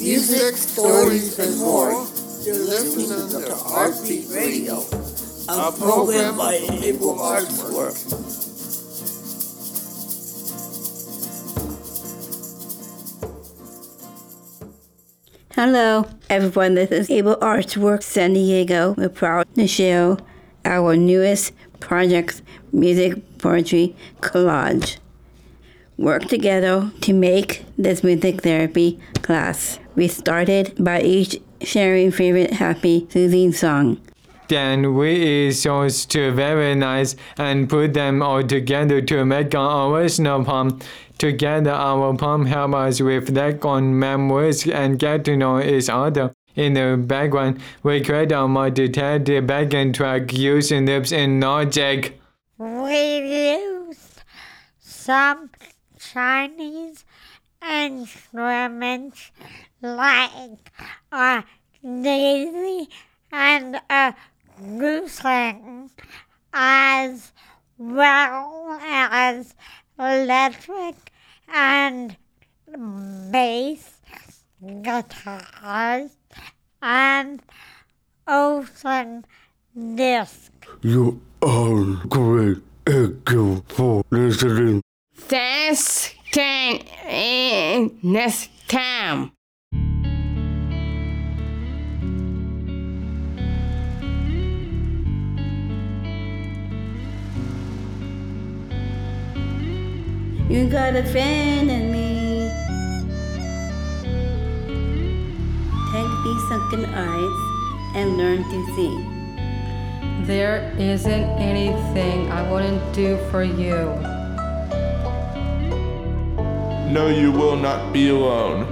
music, stories, and more. You're listening to Artbeat Radio, a program by Able ARTS Work. Hello, everyone. This is Able ARTS Work San Diego. We're proud to share our newest project, Music Poetry Collage. Work together to make this music therapy class. We started by each sharing favorite happy soothing song. Then we chose two very nice and put them all together to make an original poem. Together, our poem help us reflect on memories and get to know each other. In the background, we create a more detailed backing track using loops in Logic. We used some Chinese instruments like a daisy and a gooseling, as well as electric and bass guitars and ocean disc. You are great. Thank you for listening. Thanks, can in eh, next time. You got a friend in me. Take these sunken eyes and learn to see. There isn't anything I wouldn't do for you. No, you will not be alone.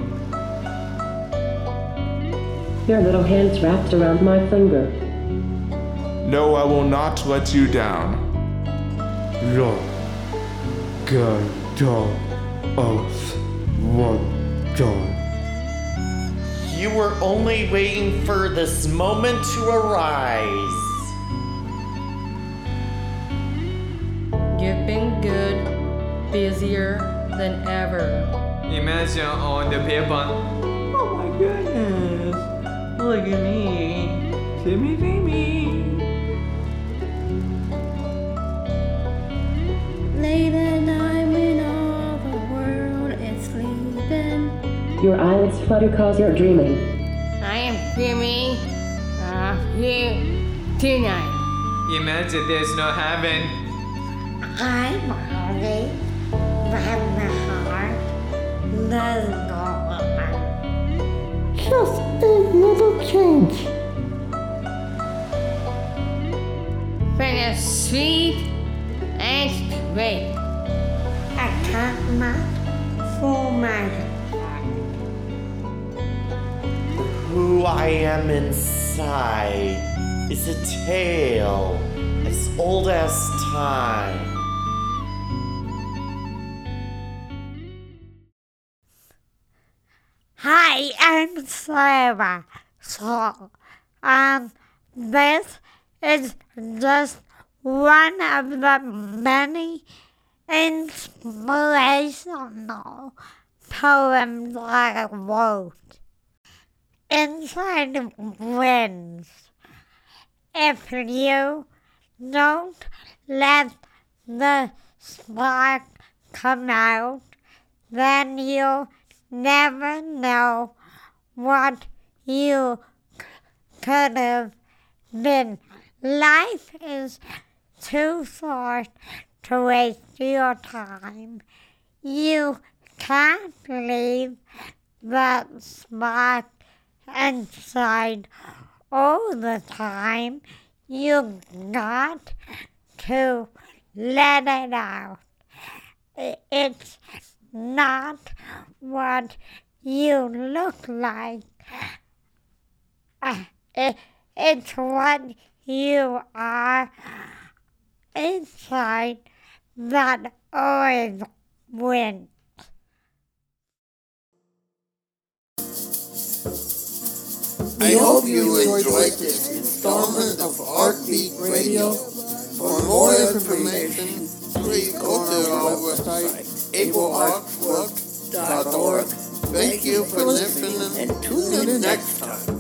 Your little hands wrapped around my finger. No, I will not let you down. Love can tell us one time. You were only waiting for this moment to arise. You've been good, busier than ever. Imagine all the people. Oh my goodness. Look at me. Timmy, Timmy. see me. Late at night when all the world is sleeping. Your eyelids flutter cause you're dreaming. I am dreaming of you tonight. Imagine there's no heaven. I'm hungry, but my heart doesn't go on. Just a little change. Feel sweet and straight. A karma for my. Who I am inside is a tale as old as time. Hi, I'm Sarah. So, um, this is just one of the many inspirational poems I wrote. Inside winds. If you don't let the spark come out, then you'll never know what you c- could have been. Life is too short to waste your time. You can't leave that spark inside all the time. You've got to let it out. It's not what you look like. Uh, it, it's what you are inside that always wins. I hope you enjoyed this installment of Artbeat Radio. For more information, please go to our website, ableartswork.org. Thank you for listening and tune in next time.